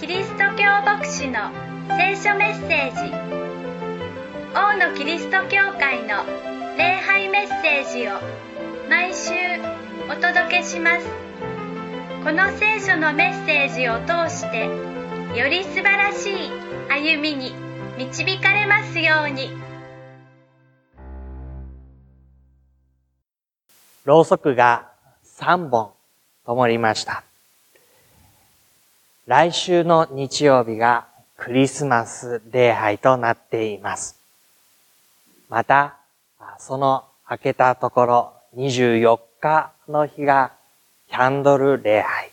キリスト教牧師の聖書メッセージ。王のキリスト教会の礼拝メッセージを毎週お届けします。この聖書のメッセージを通してより素晴らしい歩みに導かれますように。ろうそくが3本灯りました。来週の日曜日がクリスマス礼拝となっています。また、その明けたところ24日の日がキャンドル礼拝。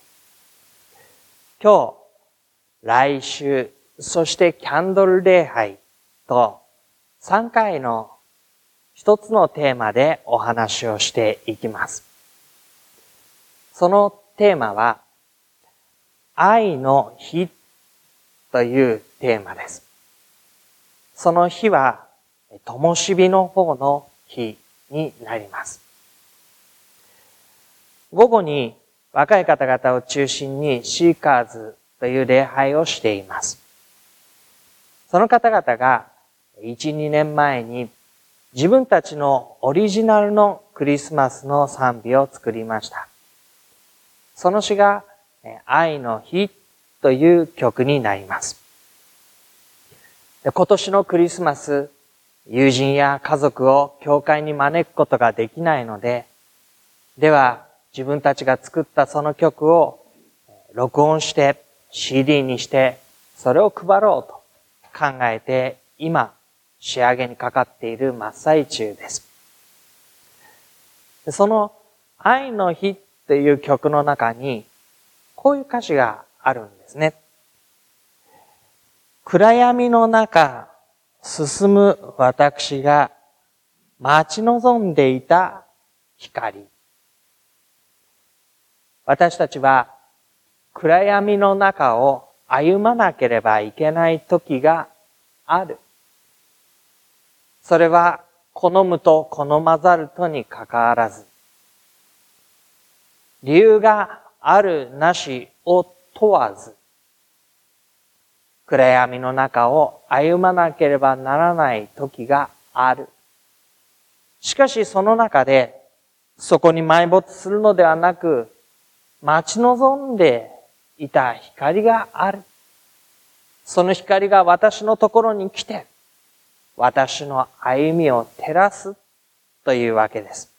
今日、来週、そしてキャンドル礼拝と3回の一つのテーマでお話をしていきます。そのテーマは、愛の日というテーマです。その日は、灯火の方の日になります。午後に若い方々を中心にシーカーズという礼拝をしています。その方々が1、2年前に自分たちのオリジナルのクリスマスの賛美を作りました。その詩が愛の日という曲になります。今年のクリスマス、友人や家族を教会に招くことができないので、では自分たちが作ったその曲を録音して CD にしてそれを配ろうと考えて今仕上げにかかっている真っ最中です。その愛の日という曲の中にこういう歌詞があるんですね。暗闇の中進む私が待ち望んでいた光。私たちは暗闇の中を歩まなければいけない時がある。それは好むと好まざるとにかかわらず、理由があるなしを問わず、暗闇の中を歩まなければならない時がある。しかしその中で、そこに埋没するのではなく、待ち望んでいた光がある。その光が私のところに来て、私の歩みを照らすというわけです。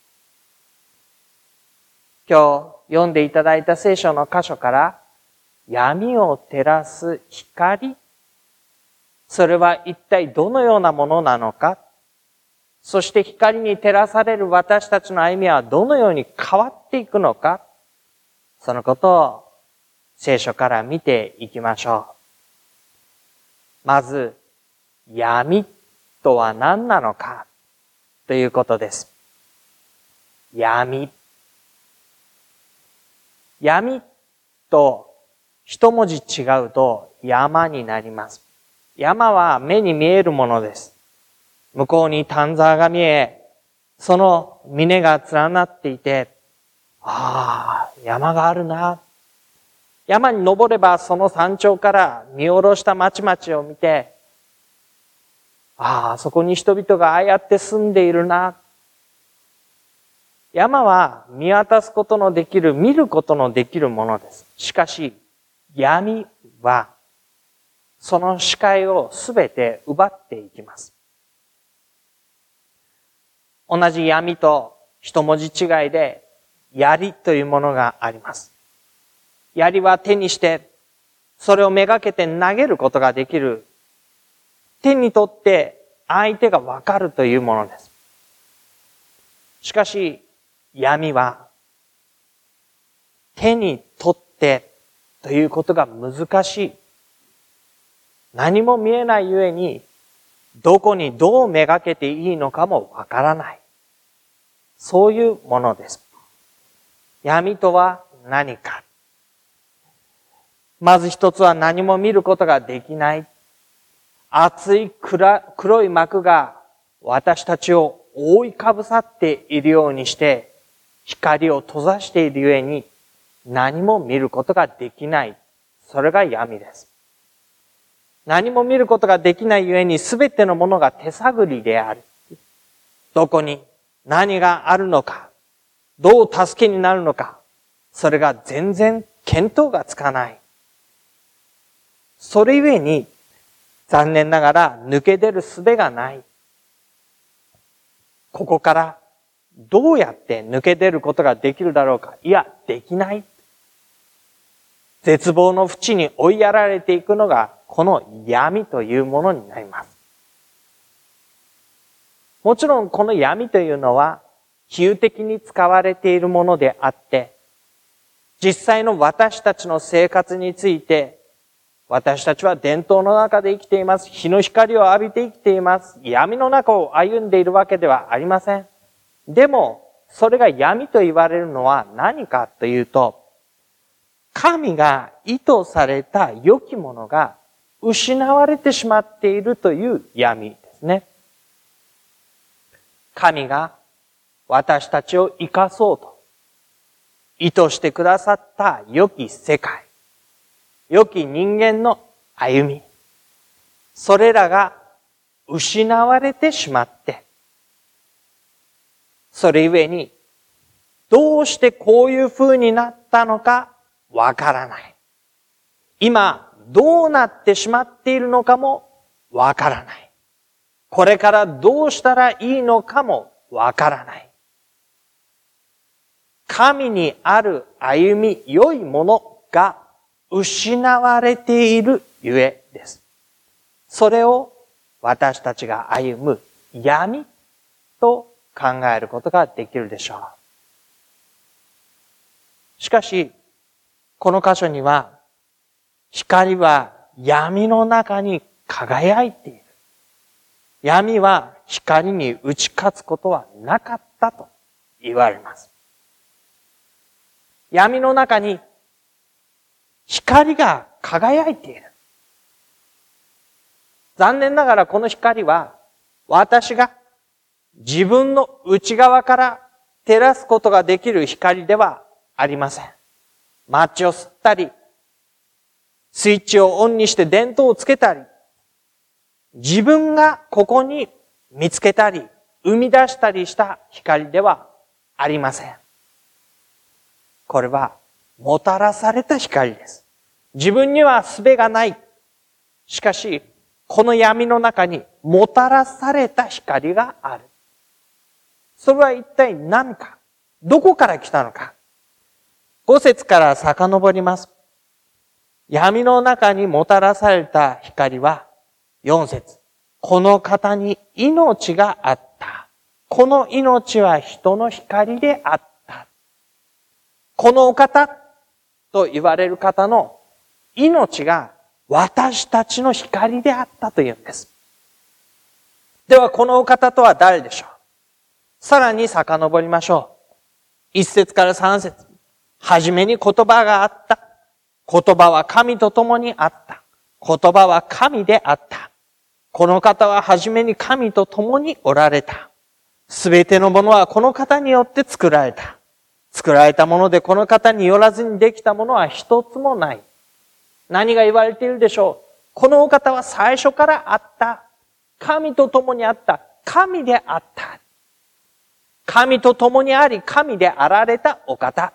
今日読んでいただいた聖書の箇所から、闇を照らす光それは一体どのようなものなのか？そして光に照らされる私たちの歩みはどのように変わっていくのか？そのことを聖書から見ていきましょう。まず、闇とは何なのか？ということです。闇。闇と一文字違うと山になります。山は目に見えるものです。向こうに丹沢が見え、その峰が連なっていて、ああ、山があるな。山に登ればその山頂から見下ろした町々を見て、ああ、そこに人々がああやって住んでいるな。山は見渡すことのできる、見ることのできるものです。しかし、闇は、その視界をすべて奪っていきます。同じ闇と一文字違いで、槍というものがあります。槍は手にして、それをめがけて投げることができる。手に取って相手がわかるというものです。しかし、闇は、手に取ってということが難しい。何も見えないゆえに、どこにどうめがけていいのかもわからない。そういうものです。闇とは何か。まず一つは何も見ることができない。厚い黒い幕が私たちを覆いかぶさっているようにして、光を閉ざしているゆえに、何も見ることができない。それが闇です。何も見ることができないゆえに全てのものが手探りである。どこに何があるのか、どう助けになるのか、それが全然見当がつかない。それゆえに、残念ながら抜け出る術がない。ここからどうやって抜け出ることができるだろうかいや、できない。絶望の淵に追いやられていくのが、この闇というものになります。もちろんこの闇というのは、比喩的に使われているものであって、実際の私たちの生活について、私たちは伝統の中で生きています。日の光を浴びて生きています。闇の中を歩んでいるわけではありません。でも、それが闇と言われるのは何かというと、神が意図された良きものが失われてしまっているという闇ですね。神が私たちを生かそうと意図してくださった良き世界、良き人間の歩み、それらが失われてしまって、それゆえに、どうしてこういう風になったのかわからない。今、どうなってしまっているのかもわからない。これからどうしたらいいのかもわからない。神にある歩み、良いものが失われているゆえです。それを私たちが歩む闇と考えることができるでしょう。しかし、この箇所には、光は闇の中に輝いている。闇は光に打ち勝つことはなかったと言われます。闇の中に光が輝いている。残念ながらこの光は私が自分の内側から照らすことができる光ではありません。マッチを吸ったり、スイッチをオンにして電灯をつけたり、自分がここに見つけたり、生み出したりした光ではありません。これは、もたらされた光です。自分には術がない。しかし、この闇の中にもたらされた光がある。それは一体何か？どこから来たのか？五節から遡ります。闇の中にもたらされた光は、四節。この方に命があった。この命は人の光であった。このお方と言われる方の命が私たちの光であったというんです。では、このお方とは誰でしょう？さらに遡りましょう。一節から三節。はじめに言葉があった。言葉は神と共にあった。言葉は神であった。この方ははじめに神と共におられた。すべてのものはこの方によって作られた。作られたものでこの方によらずにできたものは一つもない。何が言われているでしょうこのお方は最初からあった。神と共にあった。神であった。神と共にあり、神であられたお方。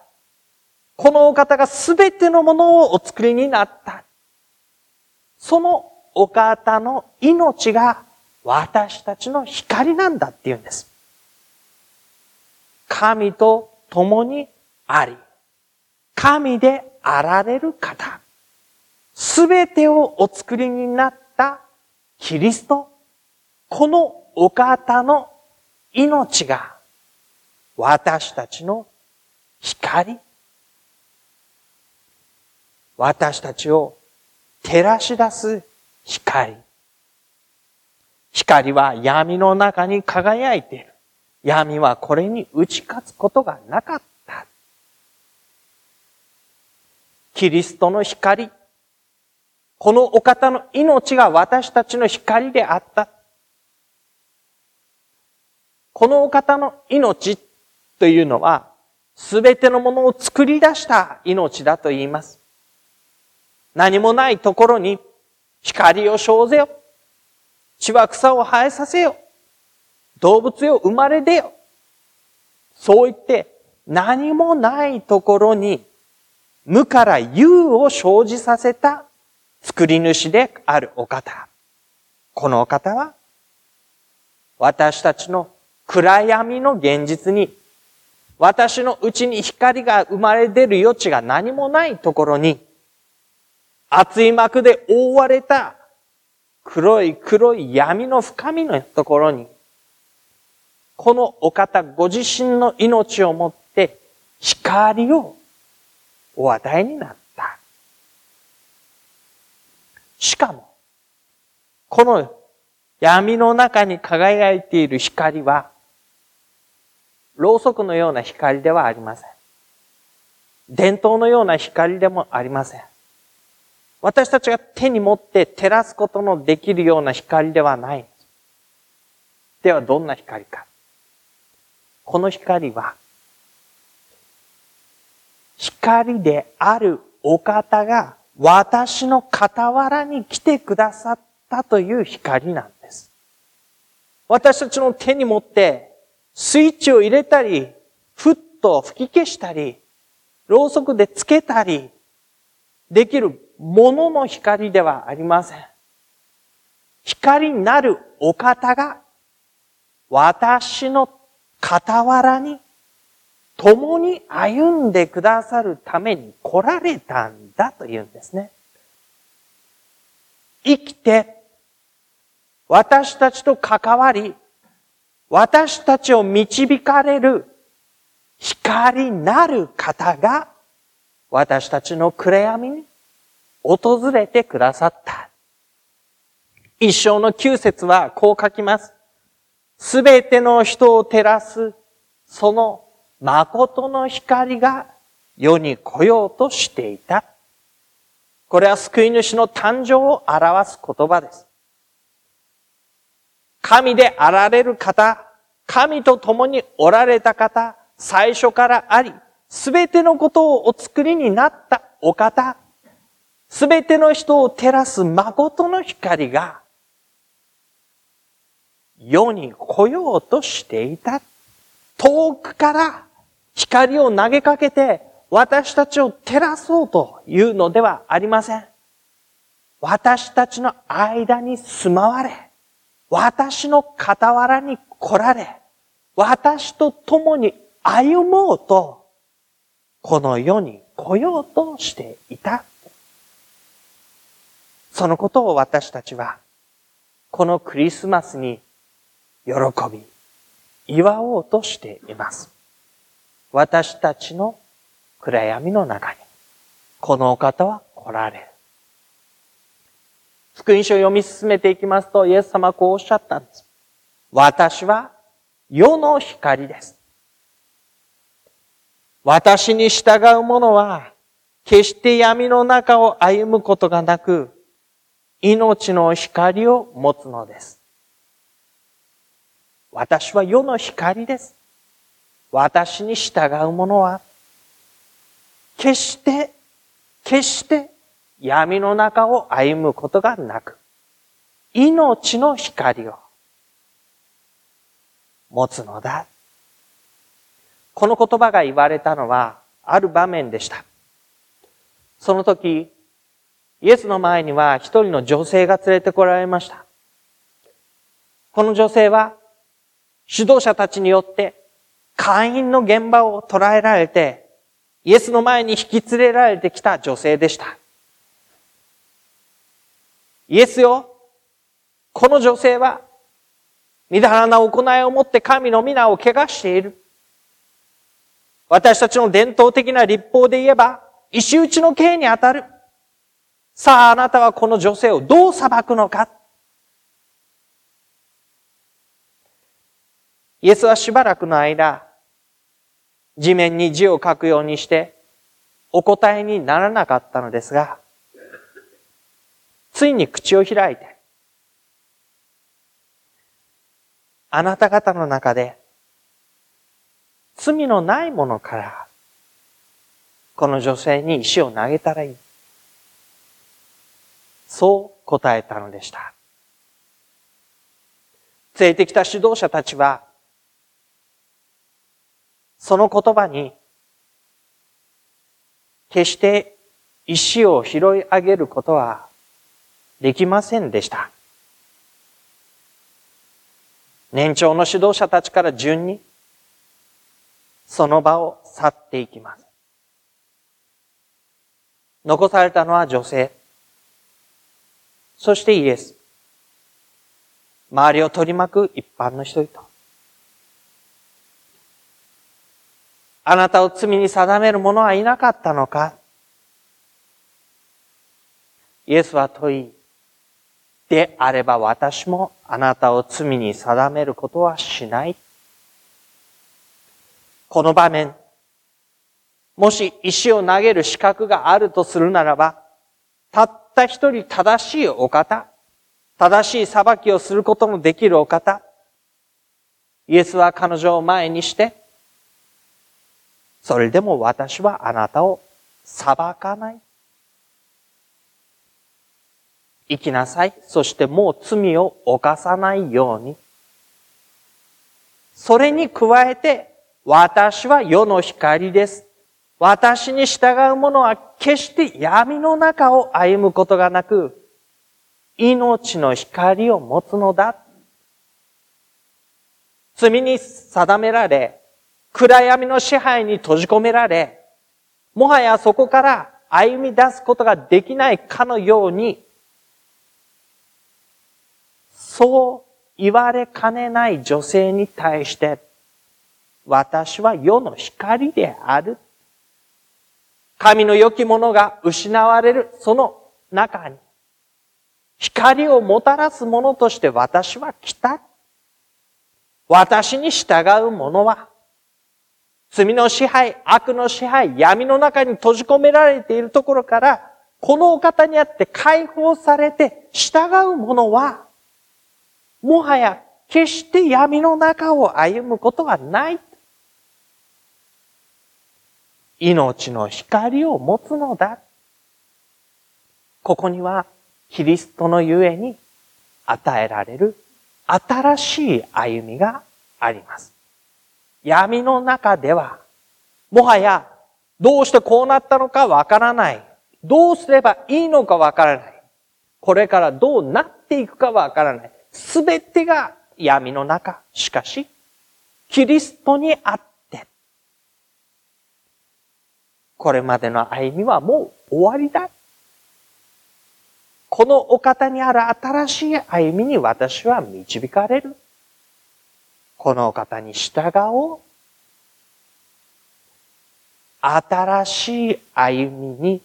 このお方がすべてのものをお作りになった。そのお方の命が私たちの光なんだって言うんです。神と共にあり、神であられる方。すべてをお作りになったキリスト。このお方の命が私たちの光私たちを照らし出す光。光は闇の中に輝いている。闇はこれに打ち勝つことがなかった。キリストの光。このお方の命が私たちの光であった。このお方の命というのは、すべてのものを作り出した命だと言います。何もないところに光を生ぜよ。血は草を生えさせよ。動物よ生まれ出よ。そう言って何もないところに無から有を生じさせた作り主であるお方。このお方は私たちの暗闇の現実に私のうちに光が生まれ出る余地が何もないところに厚い膜で覆われた黒い黒い闇の深みのところにこのお方ご自身の命をもって光をお与えになった。しかも、この闇の中に輝いている光は、ろうそくのような光ではありません。伝統のような光でもありません。私たちが手に持って照らすことのできるような光ではない。ではどんな光か。この光は、光であるお方が私の傍らに来てくださったという光なんです。私たちの手に持ってスイッチを入れたり、ふっと吹き消したり、ろうそくでつけたり、できるものの光ではありません。光になるお方が私の傍らに共に歩んでくださるために来られたんだというんですね。生きて、私たちと関わり、私たちを導かれる光なる方が私たちの暗闇に訪れてくださった。一生の九節はこう書きます。すべての人を照らす、その誠の光が世に来ようとしていた。これは救い主の誕生を表す言葉です。神であられる方、神と共におられた方、最初からあり、すべてのことをお作りになったお方、すべての人を照らす誠の光が、世に来ようとしていた。遠くから光を投げかけて私たちを照らそうというのではありません。私たちの間に住まわれ、私の傍らに来られ、私と共に歩もうと、この世に来ようとしていた。そのことを私たちは、このクリスマスに喜び、祝おうとしています。私たちの暗闇の中に、このお方は来られる。福音書を読み進めていきますと、イエス様はこうおっしゃったんです。私は世の光です。私に従う者は、決して闇の中を歩むことがなく、命の光を持つのです。私は世の光です。私に従う者は、決して、決して闇の中を歩むことがなく、命の光を持つのだ。この言葉が言われたのは、ある場面でした。その時、イエスの前には一人の女性が連れてこられました。この女性は指導者たちによって会員の現場を捉えられて、イエスの前に引き連れられてきた女性でした。イエスよ、この女性は、みだらな行いをもって神の皆を汚している。私たちの伝統的な立法で言えば、石打ちの刑に当たる。さあ、あなたはこの女性をどう裁くのかイエスはしばらくの間、地面に字を書くようにして、お答えにならなかったのですが、ついに口を開いて、あなた方の中で罪のないものから、この女性に石を投げたらいい。そう答えたのでした。連れてきた指導者たちは、その言葉に、決して石を拾い上げることはできませんでした。年長の指導者たちから順に、その場を去っていきます。残されたのは女性。そしてイエス。周りを取り巻く一般の人々。あなたを罪に定める者はいなかったのか？イエスは問い、であれば私もあなたを罪に定めることはしない。この場面、もし石を投げる資格があるとするならば、たった一人正しいお方、正しい裁きをすることのできるお方、イエスは彼女を前にして、それでも私はあなたを裁かない。生きなさい。そしてもう罪を犯さないように。それに加えて、私は世の光です。私に従う者は決して闇の中を歩むことがなく、命の光を持つのだ。罪に定められ、暗闇の支配に閉じ込められ、もはやそこから歩み出すことができないかのように、そう言われかねない女性に対して、私は世の光である。神の良きものが失われるその中に、光をもたらすものとして私は来た。私に従う者は、罪の支配、悪の支配、闇の中に閉じ込められているところから、このお方にあって解放されて従う者は、もはや決して闇の中を歩むことはない。命の光を持つのだ。ここにはキリストのゆえに与えられる新しい歩みがあります。闇の中では、もはやどうしてこうなったのかわからない。どうすればいいのかわからない。これからどうなっていくかわからない。すべてが闇の中。しかし、キリストにあって、これまでの歩みはもう終わりだ。このお方にある新しい歩みに私は導かれる。この方に従おう。新しい歩みに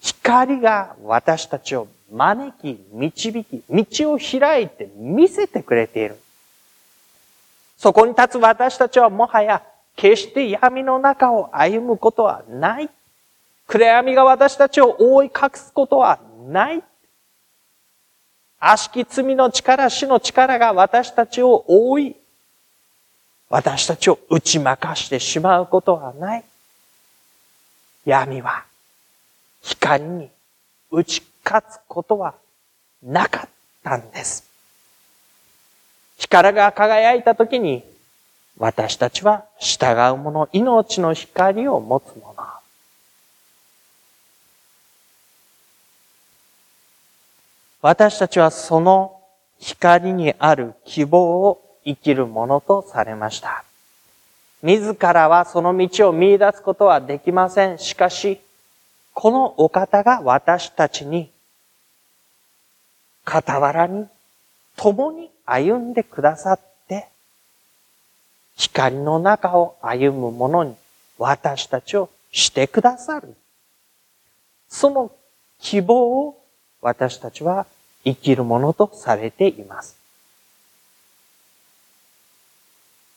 光が私たちを招き、導き、道を開いて見せてくれている。そこに立つ私たちはもはや決して闇の中を歩むことはない。暗闇が私たちを覆い隠すことはない。悪しき罪の力、死の力が私たちを覆い、私たちを打ち負かしてしまうことはない。闇は光に打ち勝つことはなかったんです。力が輝いたときに、私たちは従う者、命の光を持つ者。私たちはその光にある希望を生きるものとされました。自らはその道を見出すことはできません。しかし、このお方が私たちに傍らに共に歩んでくださって、光の中を歩む者に私たちをしてくださる。その希望を私たちは生きるものとされています。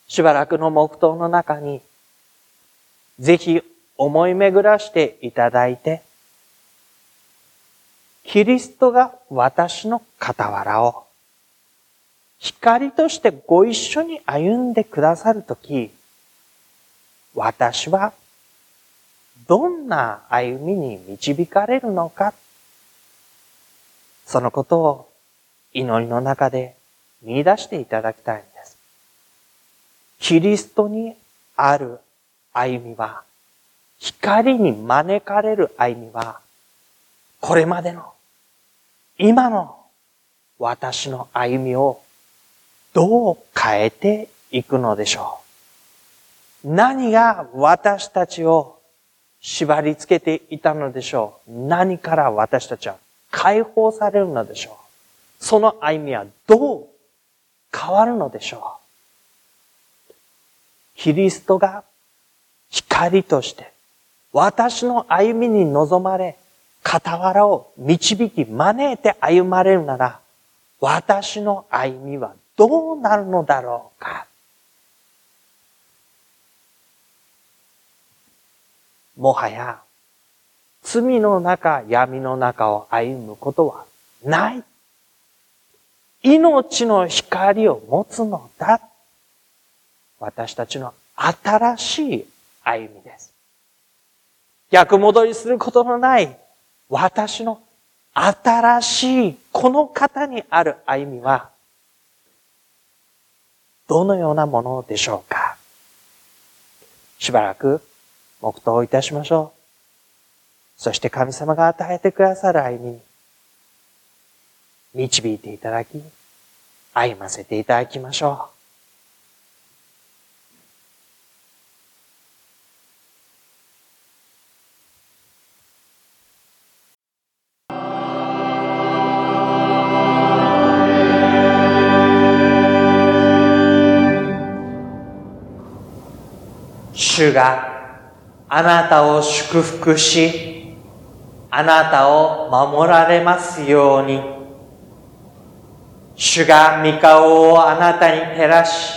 しばらくの黙祷の中に、ぜひ思い巡らしていただいて、キリストが私の傍らを光としてご一緒に歩んでくださるとき、私はどんな歩みに導かれるのか、そのことを祈りの中で見出していただきたい。キリストにある歩みは、光に招かれる歩みは、これまでの、今の私の歩みをどう変えていくのでしょう。何が私たちを縛り付けていたのでしょう。何から私たちは解放されるのでしょう。その歩みはどう変わるのでしょう。キリストが光として私の歩みに望まれ、傍らを導き招いて歩まれるなら、私の歩みはどうなるのだろうか。もはや、罪の中、闇の中を歩むことはない。命の光を持つのだ。私たちの新しい歩みです。逆戻りすることのない私の新しいこの方にある歩みはどのようなものでしょうか？しばらく黙祷いたしましょう。そして神様が与えてくださる歩みに導いていただき、歩ませていただきましょう。主があなたを祝福し、あなたを守られますように。主が御顔をあなたに照らし、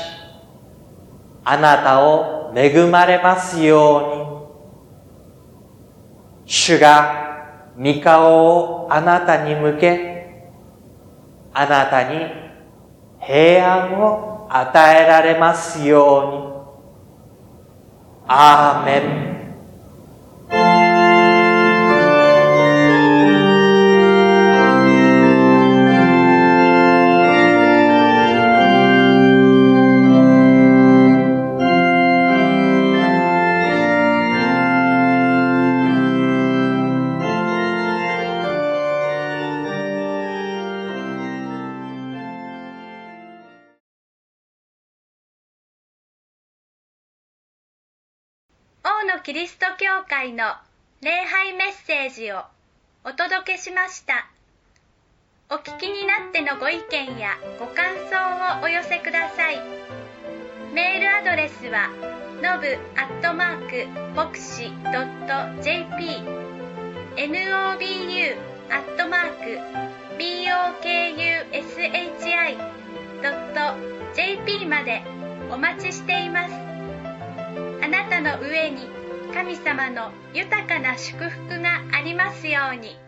あなたを恵まれますように。主が御顔をあなたに向け、あなたに平安を与えられますように。アーメン。キリスト教会の礼拝メッセージをお届けしました。お聞きになってのご意見やご感想をお寄せください。メールアドレスはのぶアットマークボクシドット JP nobu アットマーク bokushi ドット JP までお待ちしています。あなたの上に神様の豊かな祝福がありますように。